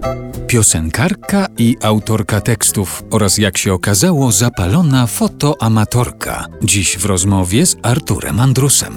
Thank you. Piosenkarka i autorka tekstów oraz jak się okazało zapalona fotoamatorka. Dziś w rozmowie z Arturem Andrusem.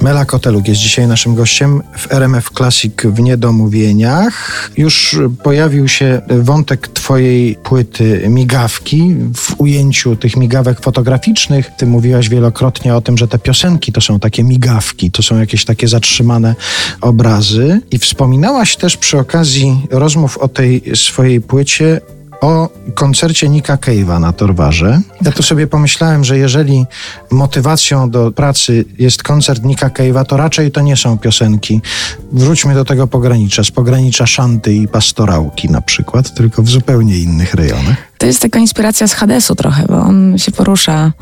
Mela Koteluk jest dzisiaj naszym gościem w RMF Classic w Niedomówieniach. Już pojawił się wątek twojej płyty Migawki w ujęciu tych migawek fotograficznych. Ty mówiłaś wielokrotnie o tym, że te piosenki to są takie migawki, to są jakieś takie zatrzymane obrazy. I wspominałaś też przy okazji rozmów o tej swojej płycie o koncercie Nika Cave'a na Torwarze. Ja tu sobie pomyślałem, że jeżeli motywacją do pracy jest koncert Nika Cave'a, to raczej to nie są piosenki. Wróćmy do tego pogranicza, z pogranicza szanty i pastorałki na przykład, tylko w zupełnie innych rejonach. To jest taka inspiracja z Hadesu trochę, bo on się porusza,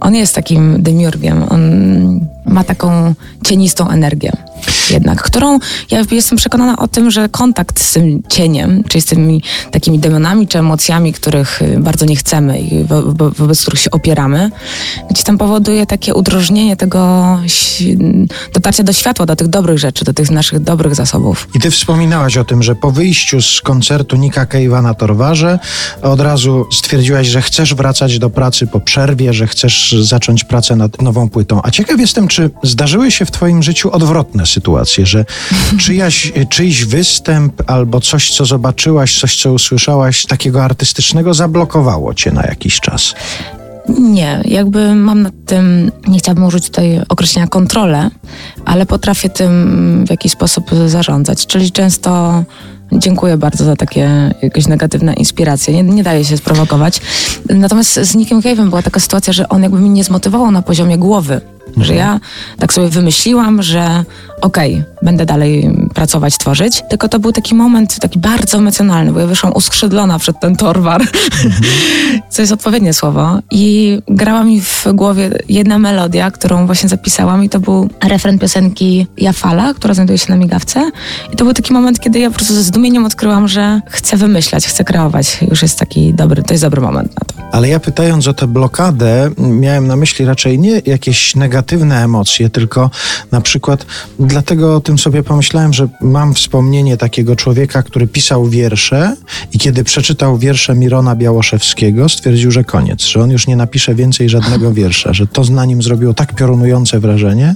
on jest takim demiurgiem, on ma taką cienistą energię jednak, którą ja jestem przekonana o tym, że kontakt z tym cieniem, czyli z tymi takimi demonami czy emocjami, których y, bardzo nie chcemy i wo wo wobec których się opieramy, gdzieś tam powoduje takie udrożnienie tego dotarcia do światła, do tych dobrych rzeczy, do tych naszych dobrych zasobów. I ty wspominałaś o tym, że po wyjściu z koncertu Nika Cave'a na Torwarze od razu stwierdziłaś, że chcesz wracać do pracy po przerwie, że chcesz zacząć pracę nad nową płytą. A ciekaw jestem, czy zdarzyły się w twoim życiu odwrotne sytuacje, że czyjaś, czyjś występ albo coś, co zobaczyłaś, coś, co usłyszałaś takiego artystycznego zablokowało cię na jakiś czas? Nie, jakby mam nad tym, nie chciałabym użyć tutaj określenia kontrolę, ale potrafię tym w jakiś sposób zarządzać. Czyli często Dziękuję bardzo za takie jakieś negatywne inspiracje. Nie, nie daje się sprowokować. Natomiast z Nickiem Cave'em była taka sytuacja, że on jakby mnie nie zmotywował na poziomie głowy. Że ja tak sobie wymyśliłam, że okej, okay, będę dalej pracować, tworzyć. Tylko to był taki moment taki bardzo emocjonalny, bo ja wyszłam uskrzydlona przed ten torwar, co jest odpowiednie słowo. I grała mi w głowie jedna melodia, którą właśnie zapisałam i to był refren piosenki Jafala, która znajduje się na migawce. I to był taki moment, kiedy ja po prostu ze zdumieniem odkryłam, że chcę wymyślać, chcę kreować. Już jest taki dobry, to jest dobry moment na to. Ale ja pytając o tę blokadę, miałem na myśli raczej nie jakieś negatywne emocje, tylko na przykład dlatego o tym sobie pomyślałem, że mam wspomnienie takiego człowieka, który pisał wiersze i kiedy przeczytał wiersze Mirona Białoszewskiego, stwierdził, że koniec, że on już nie napisze więcej żadnego wiersza, że to na nim zrobiło tak piorunujące wrażenie,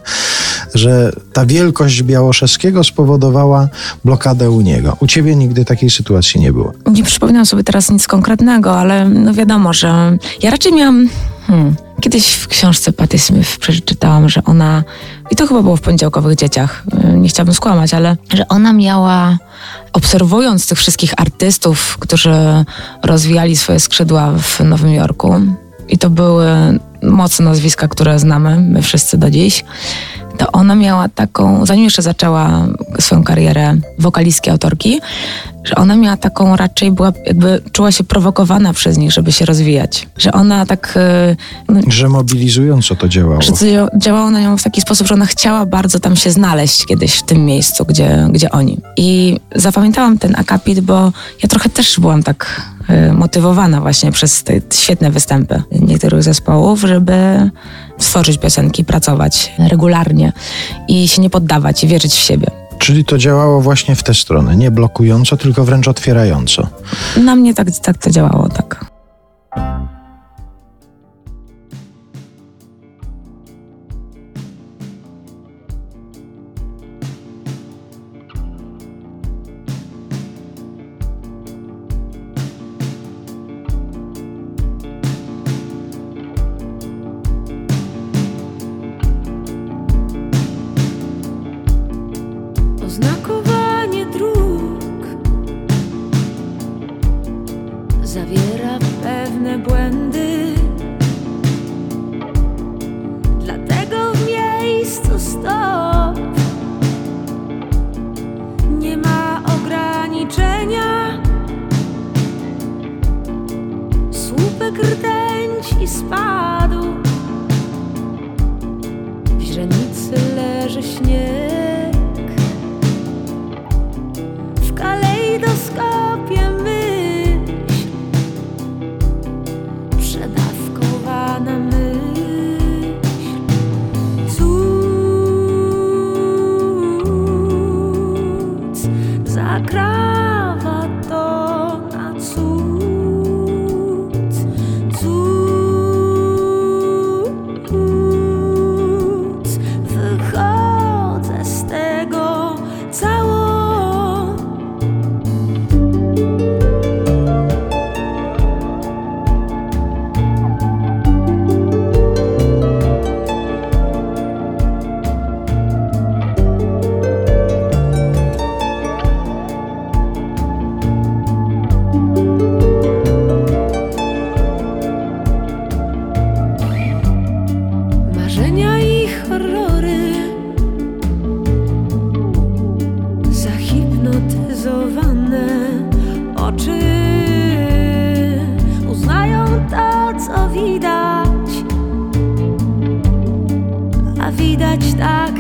że ta wielkość Białoszewskiego spowodowała blokadę u niego. U ciebie nigdy takiej sytuacji nie było. Nie przypominam sobie teraz nic konkretnego, ale no wiadomo, że ja raczej miałam Hmm. Kiedyś w książce Patty Smith przeczytałam, że ona, i to chyba było w poniedziałkowych dzieciach, y, nie chciałabym skłamać, ale że ona miała, obserwując tych wszystkich artystów, którzy rozwijali swoje skrzydła w Nowym Jorku, i to były mocne nazwiska, które znamy, my wszyscy do dziś, to ona miała taką, zanim jeszcze zaczęła swoją karierę wokalistki, autorki, że ona miała taką raczej była jakby czuła się prowokowana przez nich, żeby się rozwijać. Że ona tak... E, no, że mobilizująco to działało. Że działało na nią w taki sposób, że ona chciała bardzo tam się znaleźć kiedyś w tym miejscu, gdzie, gdzie oni. I zapamiętałam ten akapit, bo ja trochę też byłam tak e, motywowana właśnie przez te świetne występy niektórych zespołów, żeby stworzyć piosenki, pracować regularnie i się nie poddawać i wierzyć w siebie. Czyli to działało właśnie w tę stronę, nie blokująco, tylko wręcz otwierająco. Na mnie tak, tak to działało, tak. Stop nie ma ograniczenia. Słupek rtęci spadł. W źrenicy leży śnieg. Oczy. Uznają to, co widać, a widać tak